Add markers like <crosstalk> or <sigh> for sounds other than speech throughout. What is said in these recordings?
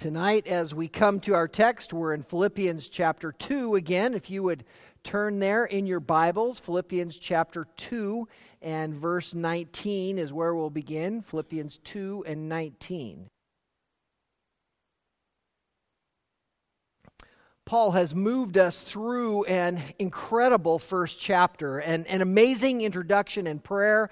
Tonight, as we come to our text, we're in Philippians chapter 2 again. If you would turn there in your Bibles, Philippians chapter 2 and verse 19 is where we'll begin. Philippians 2 and 19. Paul has moved us through an incredible first chapter, and an amazing introduction and prayer,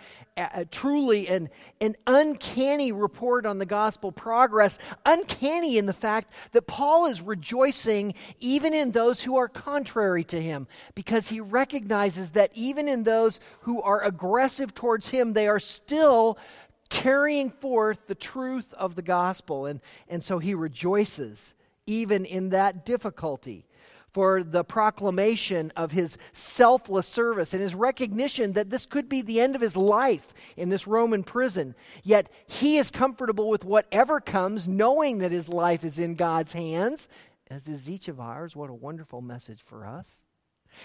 truly an, an uncanny report on the gospel progress, uncanny in the fact that Paul is rejoicing even in those who are contrary to him, because he recognizes that even in those who are aggressive towards him, they are still carrying forth the truth of the gospel, and, and so he rejoices even in that difficulty, for the proclamation of his selfless service and his recognition that this could be the end of his life in this Roman prison. Yet he is comfortable with whatever comes, knowing that his life is in God's hands, as is each of ours. What a wonderful message for us.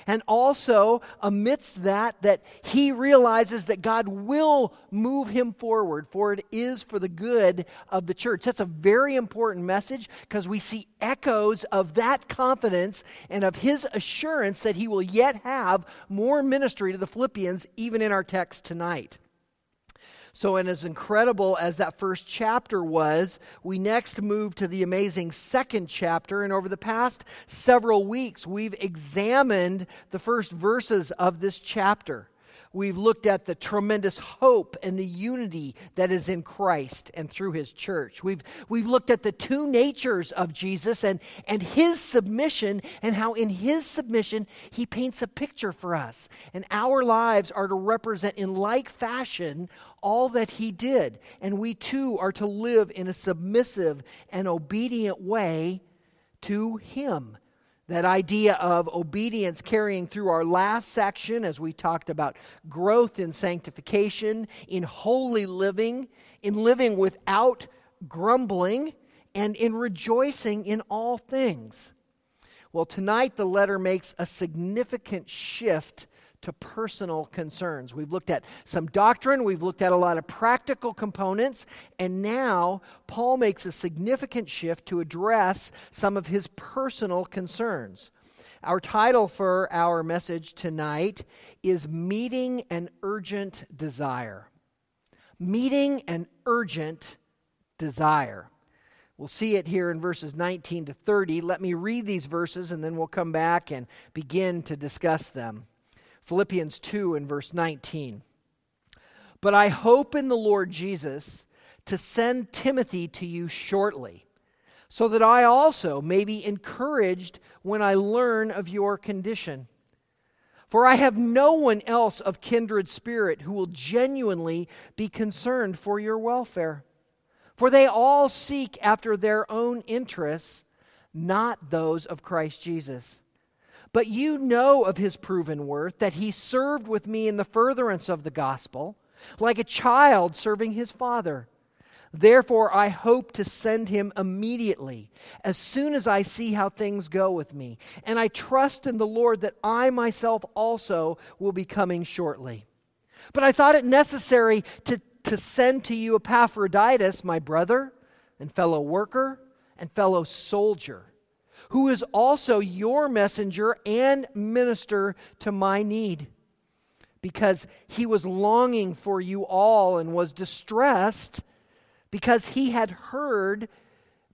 And also, amidst that, that he realizes that God will move him forward, for it is for the good of the church. That's a very important message because we see echoes of that confidence and of his assurance that he will yet have more ministry to the Philippians, even in our text tonight. So, and as incredible as that first chapter was, we next move to the amazing second chapter. And over the past several weeks, we've examined the first verses of this chapter. We've looked at the tremendous hope and the unity that is in Christ and through his church. We've, we've looked at the two natures of Jesus and, and his submission, and how in his submission he paints a picture for us. And our lives are to represent in like fashion all that he did. And we too are to live in a submissive and obedient way to him. That idea of obedience carrying through our last section as we talked about growth in sanctification, in holy living, in living without grumbling, and in rejoicing in all things. Well, tonight the letter makes a significant shift to personal concerns. We've looked at some doctrine, we've looked at a lot of practical components, and now Paul makes a significant shift to address some of his personal concerns. Our title for our message tonight is Meeting an Urgent Desire. Meeting an Urgent Desire. We'll see it here in verses 19 to 30. Let me read these verses and then we'll come back and begin to discuss them. Philippians 2 and verse 19. But I hope in the Lord Jesus to send Timothy to you shortly, so that I also may be encouraged when I learn of your condition. For I have no one else of kindred spirit who will genuinely be concerned for your welfare. For they all seek after their own interests, not those of Christ Jesus. But you know of his proven worth, that he served with me in the furtherance of the gospel, like a child serving his father. Therefore, I hope to send him immediately, as soon as I see how things go with me. And I trust in the Lord that I myself also will be coming shortly. But I thought it necessary to, to send to you Epaphroditus, my brother and fellow worker and fellow soldier who is also your messenger and minister to my need. Because he was longing for you all and was distressed because he had heard,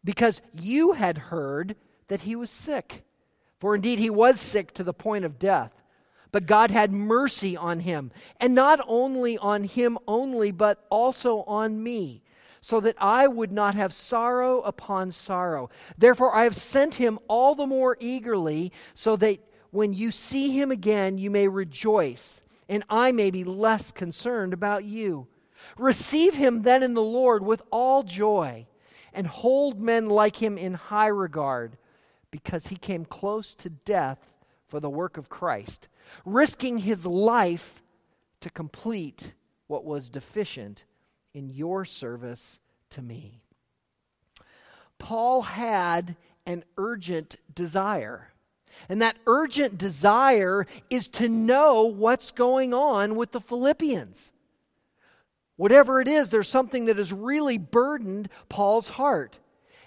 because you had heard that he was sick. For indeed he was sick to the point of death. But God had mercy on him, and not only on him only, but also on me so that I would not have sorrow upon sorrow. Therefore, I have sent him all the more eagerly, so that when you see him again, you may rejoice, and I may be less concerned about you. Receive him then in the Lord with all joy, and hold men like him in high regard, because he came close to death for the work of Christ, risking his life to complete what was deficient in your service to me. Paul had an urgent desire. And that urgent desire is to know what's going on with the Philippians. Whatever it is, there's something that has really burdened Paul's heart.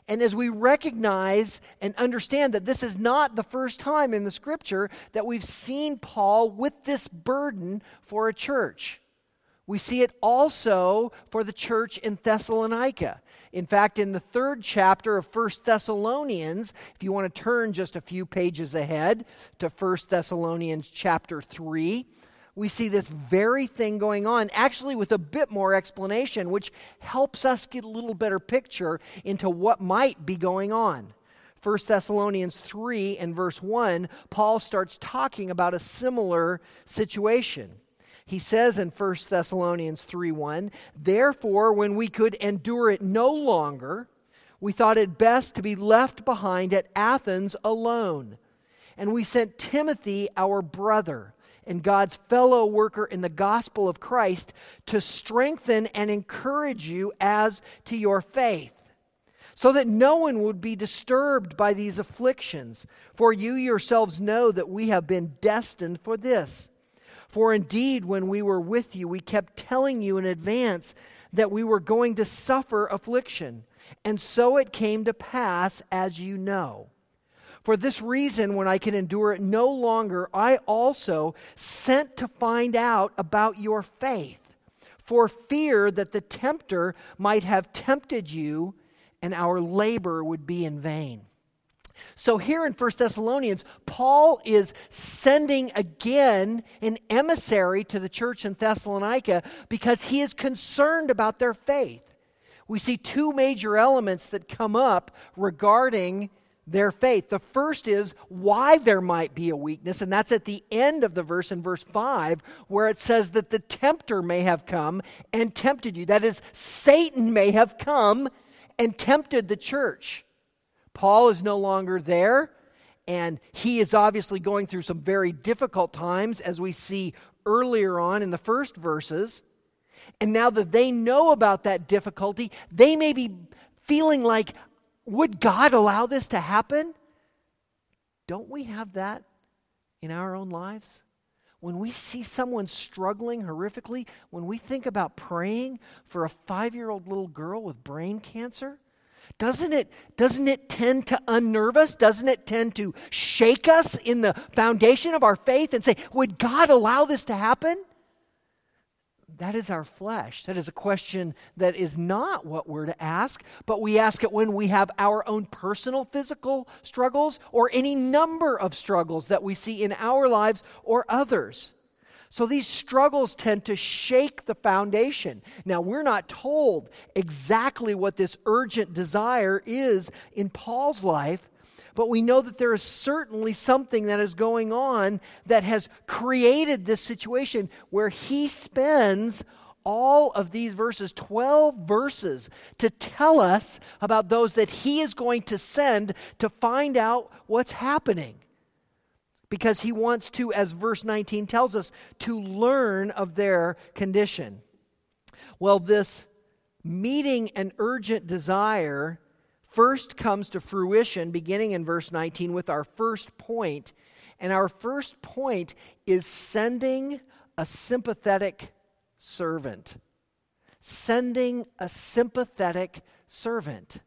And as we recognize and understand that this is not the first time in the scripture that we've seen Paul with this burden for a church. We see it also for the church in Thessalonica. In fact, in the third chapter of First Thessalonians, if you want to turn just a few pages ahead to First Thessalonians chapter 3, we see this very thing going on, actually with a bit more explanation, which helps us get a little better picture into what might be going on. 1 Thessalonians 3 and verse 1, Paul starts talking about a similar situation. He says in 1 Thessalonians 3 1, Therefore, when we could endure it no longer, we thought it best to be left behind at Athens alone. And we sent Timothy, our brother and God's fellow worker in the gospel of Christ to strengthen and encourage you as to your faith, so that no one would be disturbed by these afflictions. For you yourselves know that we have been destined for this. For indeed, when we were with you, we kept telling you in advance that we were going to suffer affliction. And so it came to pass, as you know. For this reason, when I can endure it no longer, I also sent to find out about your faith, for fear that the tempter might have tempted you and our labor would be in vain. So, here in 1 Thessalonians, Paul is sending again an emissary to the church in Thessalonica because he is concerned about their faith. We see two major elements that come up regarding their faith. The first is why there might be a weakness, and that's at the end of the verse in verse 5, where it says that the tempter may have come and tempted you. That is, Satan may have come and tempted the church. Paul is no longer there, and he is obviously going through some very difficult times, as we see earlier on in the first verses. And now that they know about that difficulty, they may be feeling like, would God allow this to happen? Don't we have that in our own lives? When we see someone struggling horrifically, when we think about praying for a five year old little girl with brain cancer, doesn't it, doesn't it tend to unnerve us? Doesn't it tend to shake us in the foundation of our faith and say, Would God allow this to happen? that is our flesh. That is a question that is not what we're to ask, but we ask it when we have our own personal physical struggles or any number of struggles that we see in our lives or others. So these struggles tend to shake the foundation. Now, we're not told exactly what this urgent desire is in Paul's life, but we know that there is certainly something that is going on that has created this situation where he spends all of these verses, 12 verses, to tell us about those that he is going to send to find out what's happening. Because he wants to, as verse 19 tells us, to learn of their condition. Well, this meeting an urgent desire first comes to fruition beginning in verse 19 with our first point. And our first point is sending a sympathetic servant. Sending a sympathetic servant.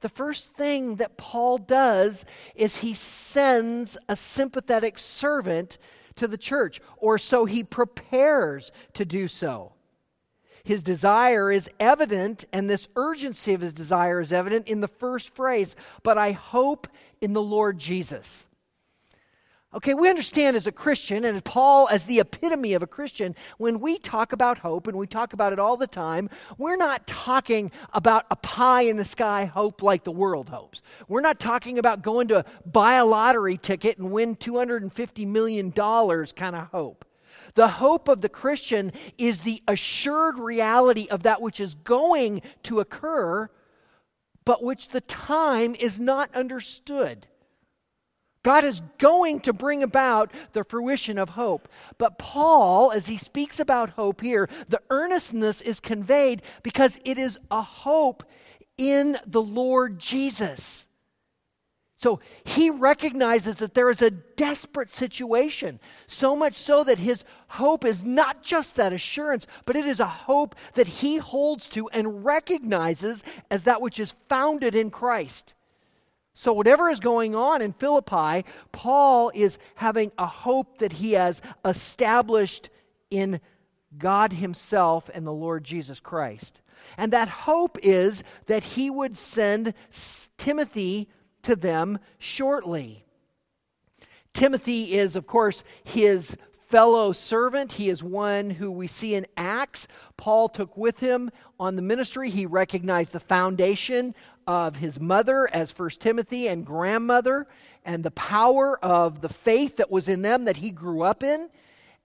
The first thing that Paul does is he sends a sympathetic servant to the church, or so he prepares to do so. His desire is evident, and this urgency of his desire is evident in the first phrase, but I hope in the Lord Jesus. Okay, we understand as a Christian, and Paul as the epitome of a Christian, when we talk about hope, and we talk about it all the time, we're not talking about a pie in the sky hope like the world hopes. We're not talking about going to buy a lottery ticket and win $250 million kind of hope. The hope of the Christian is the assured reality of that which is going to occur, but which the time is not understood. God is going to bring about the fruition of hope. But Paul, as he speaks about hope here, the earnestness is conveyed because it is a hope in the Lord Jesus. So he recognizes that there is a desperate situation, so much so that his hope is not just that assurance, but it is a hope that he holds to and recognizes as that which is founded in Christ. So, whatever is going on in Philippi, Paul is having a hope that he has established in God Himself and the Lord Jesus Christ. And that hope is that he would send Timothy to them shortly. Timothy is, of course, his fellow servant. He is one who we see in Acts. Paul took with him on the ministry. He recognized the foundation of his mother as First Timothy and grandmother and the power of the faith that was in them that he grew up in.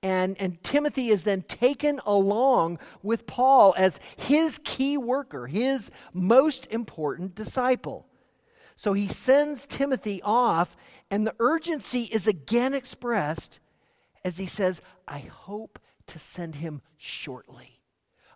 And, and Timothy is then taken along with Paul as his key worker, his most important disciple. So he sends Timothy off, and the urgency is again expressed as he says, I hope to send him shortly.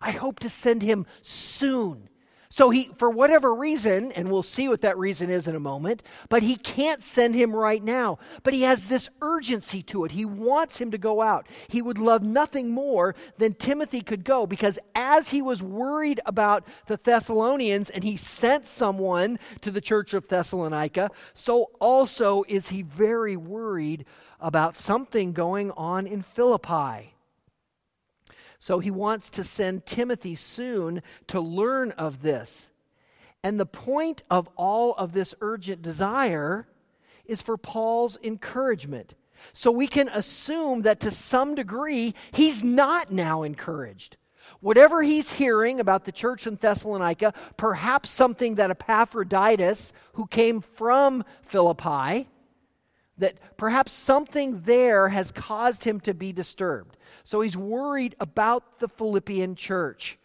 I hope to send him soon. So he, for whatever reason, and we'll see what that reason is in a moment, but he can't send him right now. But he has this urgency to it. He wants him to go out. He would love nothing more than Timothy could go because as he was worried about the Thessalonians and he sent someone to the church of Thessalonica, so also is he very worried about something going on in Philippi. So he wants to send Timothy soon to learn of this. And the point of all of this urgent desire is for Paul's encouragement. So we can assume that to some degree, he's not now encouraged. Whatever he's hearing about the church in Thessalonica, perhaps something that Epaphroditus, who came from Philippi, that perhaps something there has caused him to be disturbed. So he's worried about the Philippian church.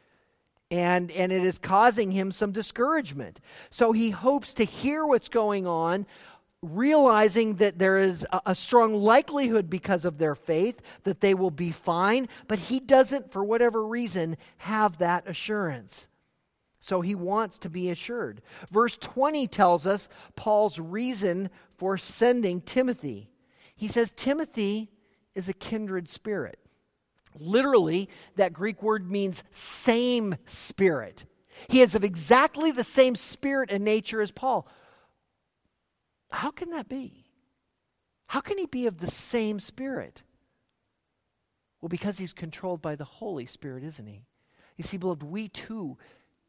And, and it is causing him some discouragement. So he hopes to hear what's going on, realizing that there is a, a, strong likelihood because of their faith that they will be fine, but he doesn't, for whatever reason, have that assurance. So he wants to be assured. Verse 20 tells us Paul's reason for sending Timothy. He says, Timothy is a kindred spirit. Literally, that Greek word means same spirit. He is of exactly the same spirit and nature as Paul. How can that be? How can he be of the same spirit? Well, because he's controlled by the Holy Spirit, isn't he? You see, beloved, we too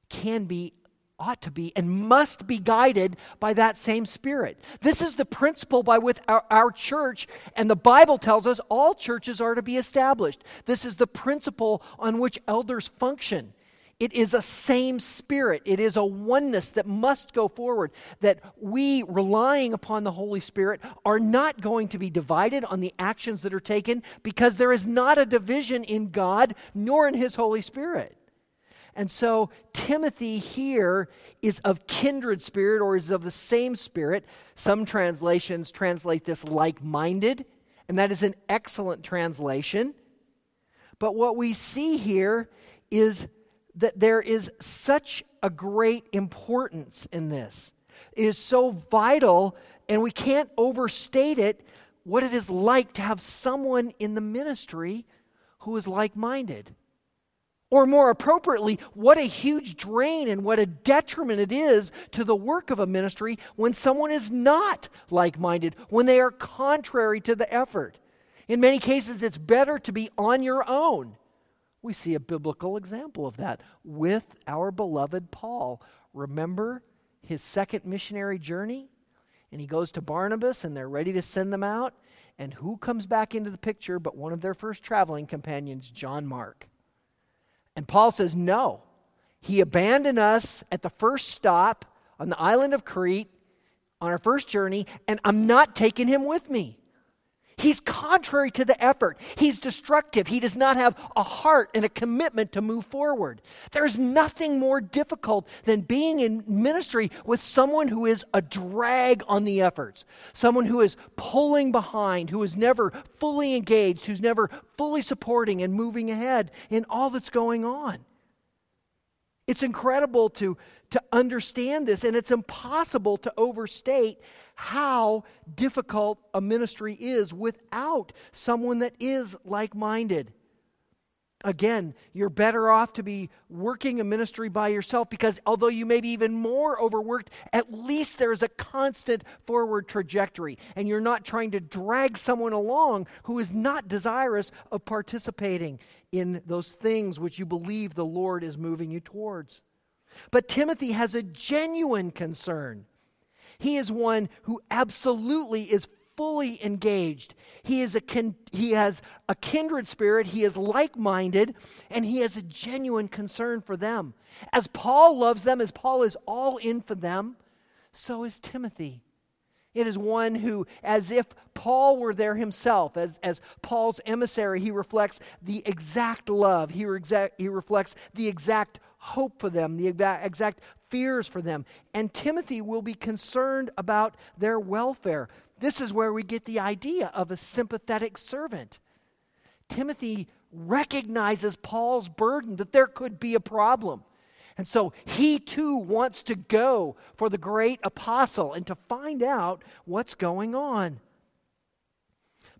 can be, ought to be, and must be guided by that same Spirit. This is the principle by which our, our church, and the Bible tells us all churches are to be established. This is the principle on which elders function. It is a same spirit. It is a oneness that must go forward. That we, relying upon the Holy Spirit, are not going to be divided on the actions that are taken because there is not a division in God nor in His Holy Spirit. And so Timothy here is of kindred spirit or is of the same spirit. Some translations translate this like minded, and that is an excellent translation. But what we see here is that there is such a great importance in this. It is so vital, and we can't overstate it what it is like to have someone in the ministry who is like minded. Or more appropriately, what a huge drain and what a detriment it is to the work of a ministry when someone is not like minded, when they are contrary to the effort. In many cases, it's better to be on your own. We see a biblical example of that with our beloved Paul. Remember his second missionary journey? And he goes to Barnabas, and they're ready to send them out. And who comes back into the picture but one of their first traveling companions, John Mark? And Paul says, no. He abandoned us at the first stop on the island of Crete on our first journey, and I'm not taking him with me. He's contrary to the effort. He's destructive. He does not have a heart and a commitment to move forward. There's nothing more difficult than being in ministry with someone who is a drag on the efforts, someone who is pulling behind, who is never fully engaged, who's never fully supporting and moving ahead in all that's going on. It's incredible to, to understand this, and it's impossible to overstate how difficult a ministry is without someone that is like minded. Again, you're better off to be working a ministry by yourself because although you may be even more overworked, at least there's a constant forward trajectory. And you're not trying to drag someone along who is not desirous of participating in those things which you believe the Lord is moving you towards. But Timothy has a genuine concern. He is one who absolutely is fully engaged. He, is a kin- he has a kindred spirit, he is like minded, and he has a genuine concern for them. As Paul loves them, as Paul is all in for them, so is Timothy. It is one who, as if Paul were there himself, as, as Paul's emissary, he reflects the exact love. He, exact, he reflects the exact hope for them, the exact fears for them. And Timothy will be concerned about their welfare. This is where we get the idea of a sympathetic servant. Timothy recognizes Paul's burden that there could be a problem. And so he too wants to go for the great apostle and to find out what's going on.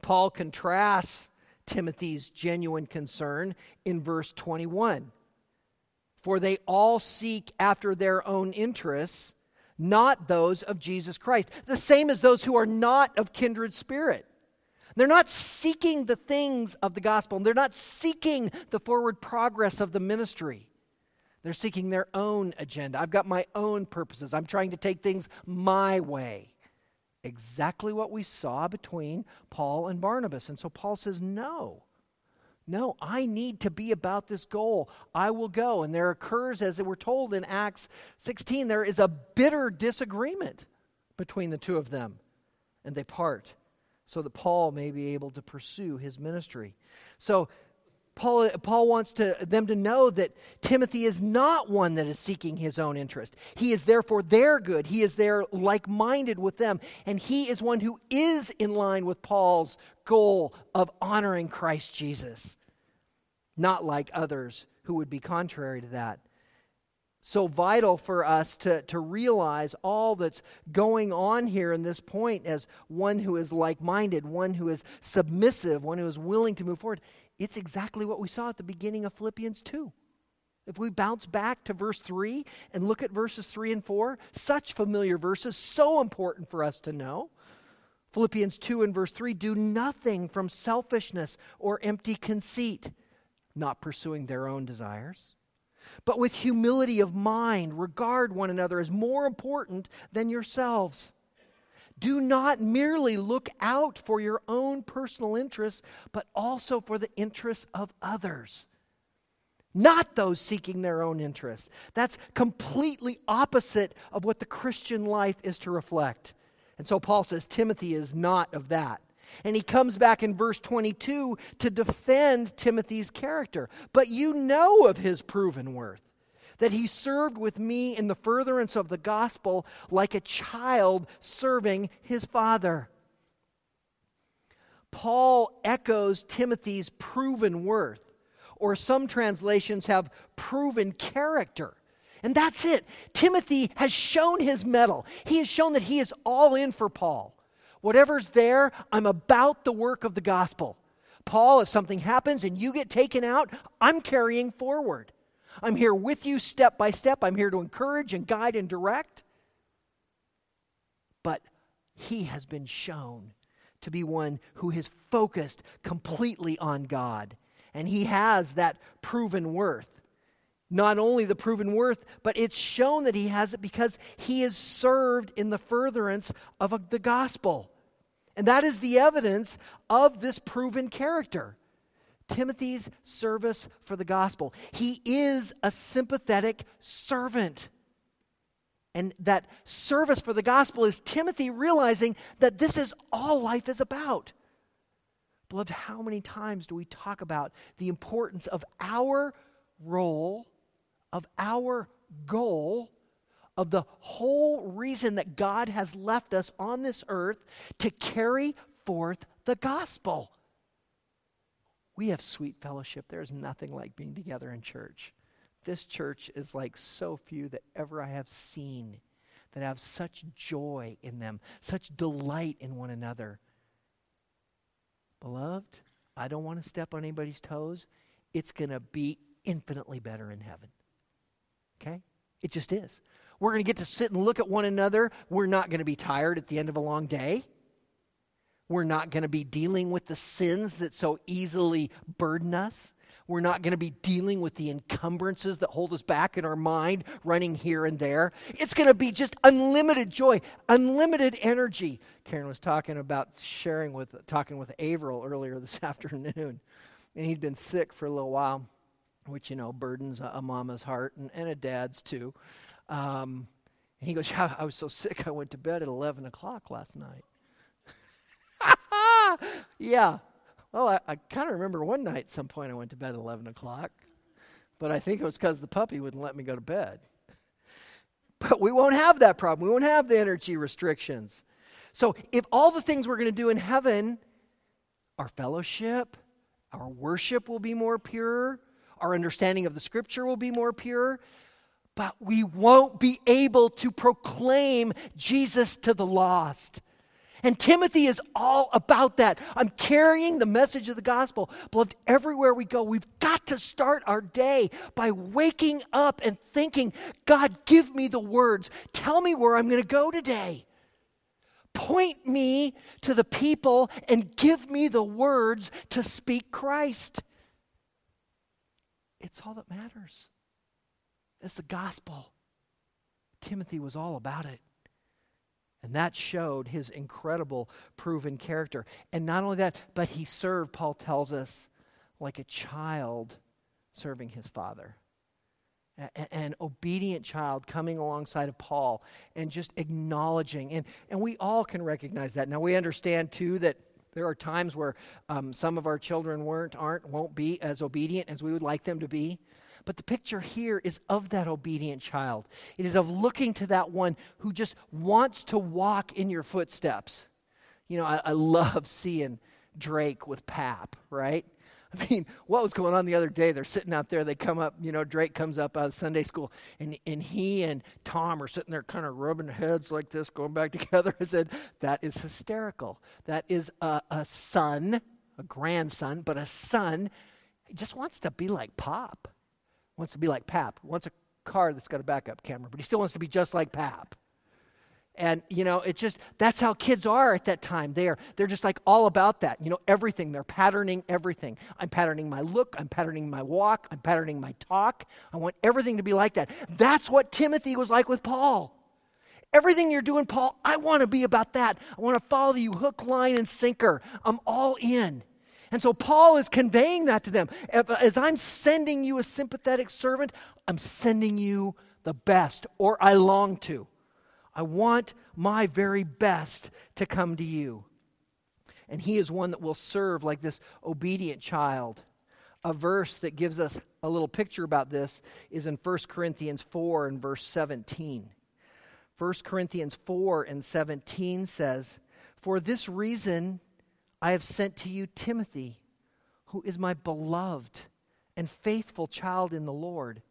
Paul contrasts Timothy's genuine concern in verse 21. For they all seek after their own interests not those of Jesus Christ. The same as those who are not of kindred spirit. They're not seeking the things of the gospel, and they're not seeking the forward progress of the ministry. They're seeking their own agenda. I've got my own purposes. I'm trying to take things my way. Exactly what we saw between Paul and Barnabas. And so Paul says, No. No, I need to be about this goal. I will go. And there occurs, as we're told in Acts 16, there is a bitter disagreement between the two of them. And they part so that Paul may be able to pursue his ministry. So, Paul, Paul wants to, them to know that Timothy is not one that is seeking his own interest. He is there for their good. He is there like minded with them. And he is one who is in line with Paul's goal of honoring Christ Jesus, not like others who would be contrary to that. So vital for us to, to realize all that's going on here in this point as one who is like minded, one who is submissive, one who is willing to move forward it's exactly what we saw at the beginning of Philippians 2. If we bounce back to verse 3 and look at verses 3 and 4, such familiar verses, so important for us to know. Philippians 2 and verse 3 do nothing from selfishness or empty conceit, not pursuing their own desires, but with humility of mind, regard one another as more important than yourselves. Do not merely look out for your own personal interests, but also for the interests of others. Not those seeking their own interests. That's completely opposite of what the Christian life is to reflect. And so Paul says Timothy is not of that. And he comes back in verse 22 to defend Timothy's character. But you know of his proven worth that he served with me in the furtherance of the gospel like a child serving his father. Paul echoes Timothy's proven worth, or some translations have proven character. And that's it. Timothy has shown his mettle. He has shown that he is all in for Paul. Whatever's there, I'm about the work of the gospel. Paul, if something happens and you get taken out, I'm carrying forward. I'm here with you step by step. I'm here to encourage and guide and direct. But he has been shown to be one who is focused completely on God. And he has that proven worth. Not only the proven worth, but it's shown that he has it because he is served in the furtherance of the gospel. And that is the evidence of this proven character. Timothy's service for the gospel. He is a sympathetic servant. And that service for the gospel is Timothy realizing that this is all life is about. Beloved, how many times do we talk about the importance of our role, of our goal, of the whole reason that God has left us on this earth to carry forth the gospel? We have sweet fellowship. There's nothing like being together in church. This church is like so few that ever I have seen that have such joy in them, such delight in one another. Beloved, I don't want to step on anybody's toes. It's going to be infinitely better in heaven. Okay? It just is. We're going to get to sit and look at one another. We're not going to be tired at the end of a long day. We're not going to be dealing with the sins that so easily burden us. We're not going to be dealing with the encumbrances that hold us back in our mind, running here and there. It's going to be just unlimited joy, unlimited energy. Karen was talking about sharing with, talking with Averill earlier this <laughs> afternoon, and he'd been sick for a little while, which, you know, burdens a, a mama's heart and, and a dad's too. Um, and he goes, <laughs> yeah, I was so sick, I went to bed at 11 o'clock last night. <laughs> yeah, well, I, I kind of remember one night, at some point, I went to bed at 11 o'clock, but I think it was because the puppy wouldn't let me go to bed. <laughs> But we won't have that problem. We won't have the energy restrictions. So, if all the things we're going to do in heaven, our fellowship, our worship will be more pure, our understanding of the scripture will be more pure, but we won't be able to proclaim Jesus to the lost. And Timothy is all about that. I'm carrying the message of the gospel. Beloved, everywhere we go, we've got to start our day by waking up and thinking, God, give me the words. Tell me where I'm going to go today. Point me to the people and give me the words to speak Christ. It's all that matters. It's the gospel. Timothy was all about it. And that showed his incredible proven character. And not only that, but he served, Paul tells us, like a child serving his father. An obedient child coming alongside of Paul and just acknowledging. And, and we all can recognize that. Now, we understand too that there are times where um, some of our children weren't, aren't, won't be as obedient as we would like them to be. But the picture here is of that obedient child. It is of looking to that one who just wants to walk in your footsteps. You know, I, I love seeing Drake with Pap, right? I mean, what was going on the other day? They're sitting out there. They come up, you know, Drake comes up out of Sunday school, and, and he and Tom are sitting there kind of rubbing heads like this, going back <laughs> together. I said, That is hysterical. That is a, a son, a grandson, but a son. Just wants to be like Pop wants to be like Pap, wants a car that's got a backup camera, but he still wants to be just like Pap. And, you know, it's just, that's how kids are at that time. They're, they're just like all about that. You know, everything. They're patterning everything. I'm patterning my look. I'm patterning my walk. I'm patterning my talk. I want everything to be like that. That's what Timothy was like with Paul. Everything you're doing, Paul, I want to be about that. I want to follow you hook, line, and sinker. I'm all in. And so Paul is conveying that to them. Uh, as I'm sending you a sympathetic servant, I'm sending you the best, or I long to. I want my very best to come to you. And he is one that will serve like this obedient child. A verse that gives us a little picture about this is in 1 Corinthians 4 and verse 17. 1 Corinthians 4 and 17 says, For this reason, I have sent to you Timothy, who is my beloved and faithful child in the Lord.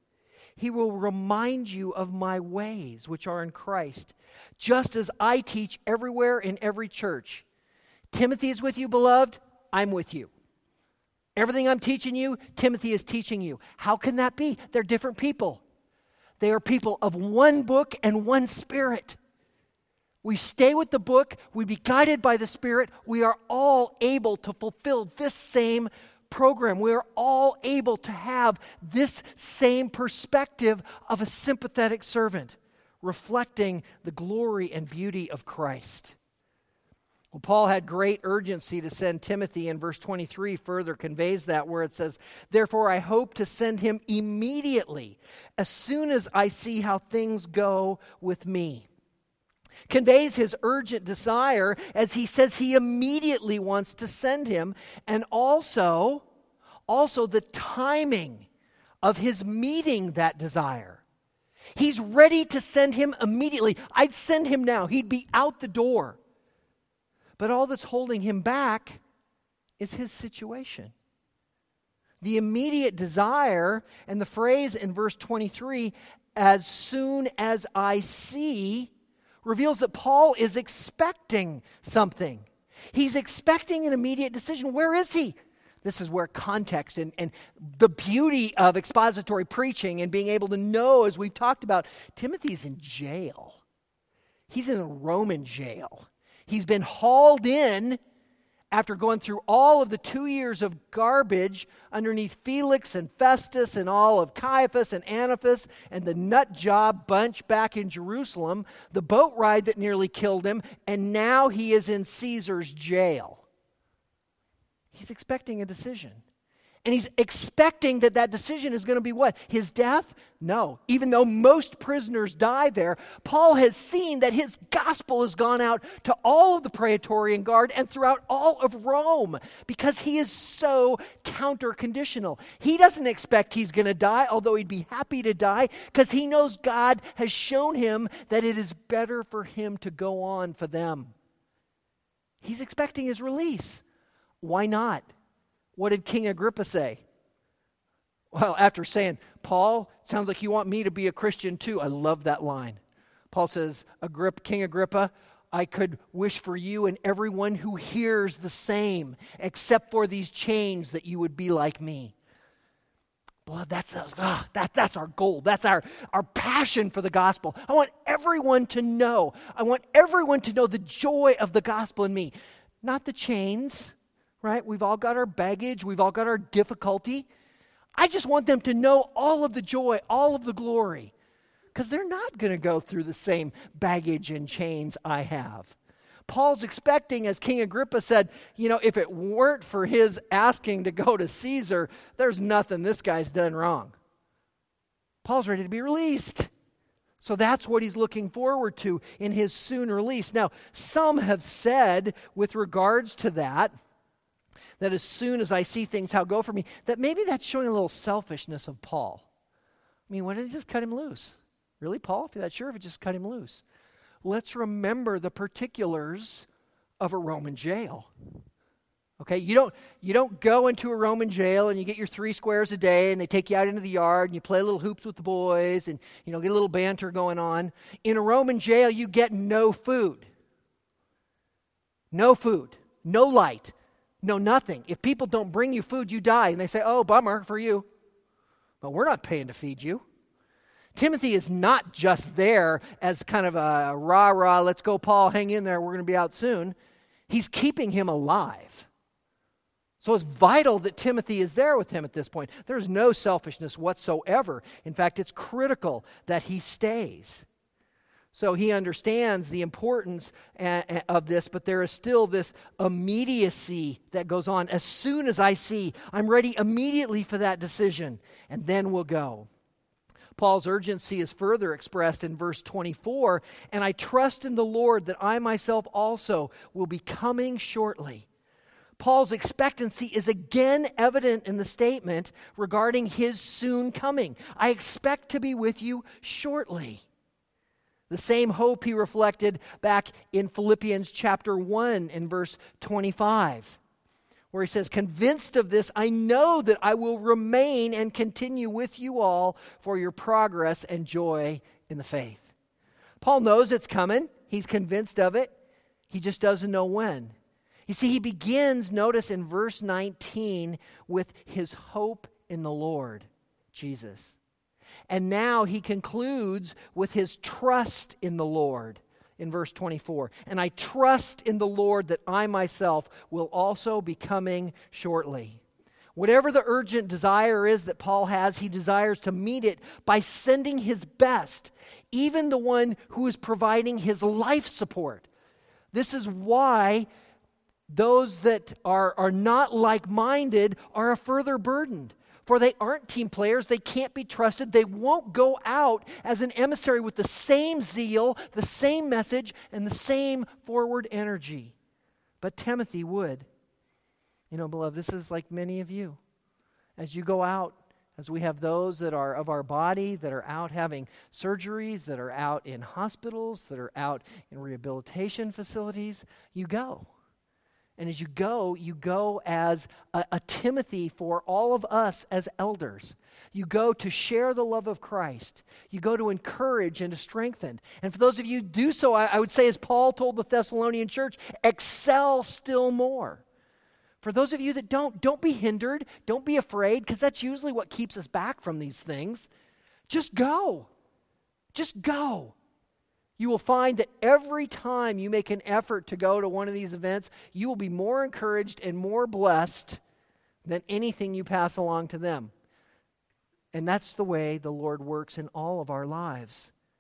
He will remind you of my ways, which are in Christ, just as I teach everywhere in every church. Timothy is with you, beloved. I'm with you. Everything I'm teaching you, Timothy is teaching you. How can that be? They're different people. They are people of one book and one spirit we stay with the book, we be guided by the Spirit, we are all able to fulfill this same program. We are all able to have this same perspective of a sympathetic servant, reflecting the glory and beauty of Christ. Well, Paul had great urgency to send Timothy, and verse 23 further conveys that, where it says, Therefore, I hope to send him immediately, as soon as I see how things go with me conveys his urgent desire as he says he immediately wants to send him and also also the timing of his meeting that desire. He's ready to send him immediately. I'd send him now. He'd be out the door. But all that's holding him back is his situation. The immediate desire and the phrase in verse 23, as soon as I see, reveals that Paul is expecting something. He's expecting an immediate decision. Where is he? This is where context and, and the beauty of expository preaching and being able to know, as we've talked about, Timothy's in jail. He's in a Roman jail. He's been hauled in after going through all of the two years of garbage underneath Felix and Festus and all of Caiaphas and Antipas and the nut job bunch back in Jerusalem, the boat ride that nearly killed him, and now he is in Caesar's jail. He's expecting a decision. And he's expecting that that decision is going to be what? His death? No. Even though most prisoners die there, Paul has seen that his gospel has gone out to all of the Praetorian Guard and throughout all of Rome because he is so counter conditional. He doesn't expect he's going to die, although he'd be happy to die, because he knows God has shown him that it is better for him to go on for them. He's expecting his release. Why not? What did King Agrippa say? Well, after saying, Paul, sounds like you want me to be a Christian too. I love that line. Paul says, Agrippa, King Agrippa, I could wish for you and everyone who hears the same, except for these chains, that you would be like me. Blood, that's, a, ah, that, that's our goal. That's our, our passion for the gospel. I want everyone to know. I want everyone to know the joy of the gospel in me. Not the chains, right? We've all got our baggage, we've all got our difficulty. I just want them to know all of the joy, all of the glory, because they're not going to go through the same baggage and chains I have. Paul's expecting, as King Agrippa said, you know, if it weren't for his asking to go to Caesar, there's nothing this guy's done wrong. Paul's ready to be released. So that's what he's looking forward to in his soon release. Now, some have said with regards to that, that as soon as I see things how go for me, that maybe that's showing a little selfishness of Paul. I mean, why did he just cut him loose? Really, Paul? If you're that sure, if it just cut him loose. Let's remember the particulars of a Roman jail. Okay, you don't you don't go into a Roman jail and you get your three squares a day and they take you out into the yard and you play little hoops with the boys and you know get a little banter going on. In a Roman jail, you get no food. No food, no light, no, nothing. If people don't bring you food, you die. And they say, oh, bummer for you. But we're not paying to feed you. Timothy is not just there as kind of a rah rah, let's go, Paul, hang in there, we're going to be out soon. He's keeping him alive. So it's vital that Timothy is there with him at this point. There's no selfishness whatsoever. In fact, it's critical that he stays. So he understands the importance of this, but there is still this immediacy that goes on. As soon as I see, I'm ready immediately for that decision, and then we'll go. Paul's urgency is further expressed in verse 24 and I trust in the Lord that I myself also will be coming shortly. Paul's expectancy is again evident in the statement regarding his soon coming. I expect to be with you shortly. The same hope he reflected back in Philippians chapter 1 in verse 25, where he says, Convinced of this, I know that I will remain and continue with you all for your progress and joy in the faith. Paul knows it's coming, he's convinced of it, he just doesn't know when. You see, he begins, notice in verse 19, with his hope in the Lord, Jesus. And now he concludes with his trust in the Lord in verse 24. And I trust in the Lord that I myself will also be coming shortly. Whatever the urgent desire is that Paul has, he desires to meet it by sending his best, even the one who is providing his life support. This is why those that are, are not like minded are a further burdened for they aren't team players. They can't be trusted. They won't go out as an emissary with the same zeal, the same message, and the same forward energy. But Timothy would. You know, beloved, this is like many of you. As you go out, as we have those that are of our body that are out having surgeries, that are out in hospitals, that are out in rehabilitation facilities, you go. And as you go, you go as a, a, Timothy for all of us as elders. You go to share the love of Christ. You go to encourage and to strengthen. And for those of you who do so, I, I would say, as Paul told the Thessalonian church, excel still more. For those of you that don't, don't be hindered. Don't be afraid, because that's usually what keeps us back from these things. Just go. Just go. You will find that every time you make an effort to go to one of these events, you will be more encouraged and more blessed than anything you pass along to them. And that's the way the Lord works in all of our lives.